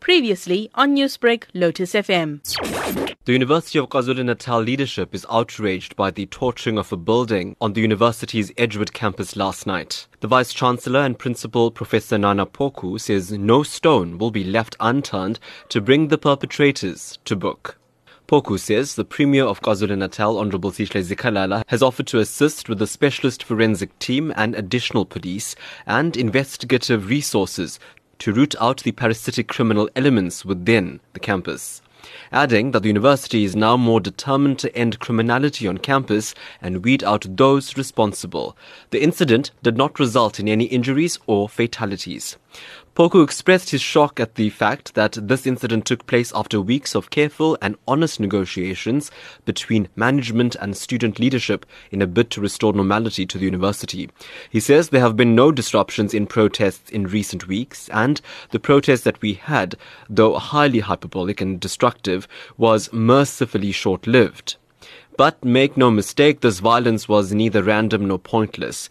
Previously on Newsbreak, Lotus FM. The University of KwaZulu-Natal leadership is outraged by the torching of a building on the university's Edgewood campus last night. The Vice Chancellor and Principal Professor Nana Poku says no stone will be left unturned to bring the perpetrators to book. Poku says the Premier of KwaZulu-Natal, Honorable Sihle Zikalala, has offered to assist with a specialist forensic team and additional police and investigative resources to root out the parasitic criminal elements within the campus adding that the university is now more determined to end criminality on campus and weed out those responsible. The incident did not result in any injuries or fatalities. Poku expressed his shock at the fact that this incident took place after weeks of careful and honest negotiations between management and student leadership in a bid to restore normality to the university. He says there have been no disruptions in protests in recent weeks, and the protest that we had, though highly hyperbolic and destructive, was mercifully short lived. But make no mistake, this violence was neither random nor pointless.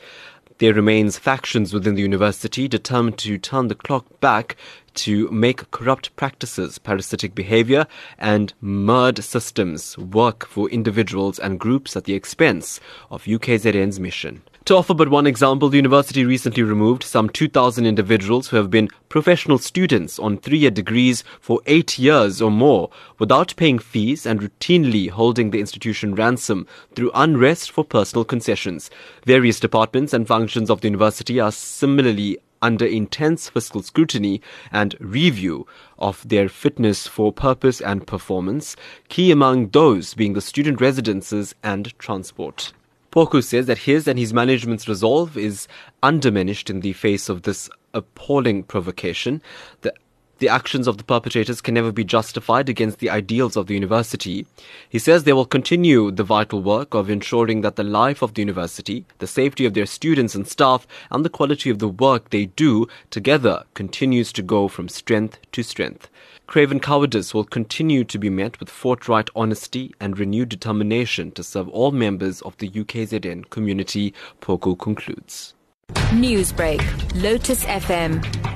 There remains factions within the university determined to turn the clock back to make corrupt practices, parasitic behavior, and murd systems work for individuals and groups at the expense of UKZN's mission. To offer but one example, the university recently removed some 2,000 individuals who have been professional students on three year degrees for eight years or more without paying fees and routinely holding the institution ransom through unrest for personal concessions. Various departments and functions of the university are similarly under intense fiscal scrutiny and review of their fitness for purpose and performance, key among those being the student residences and transport. Poku says that his and his management's resolve is undiminished in the face of this appalling provocation. The the actions of the perpetrators can never be justified against the ideals of the university. He says they will continue the vital work of ensuring that the life of the university, the safety of their students and staff, and the quality of the work they do together continues to go from strength to strength. Craven cowardice will continue to be met with forthright honesty and renewed determination to serve all members of the UKZN community, Poku concludes. Newsbreak, Lotus FM,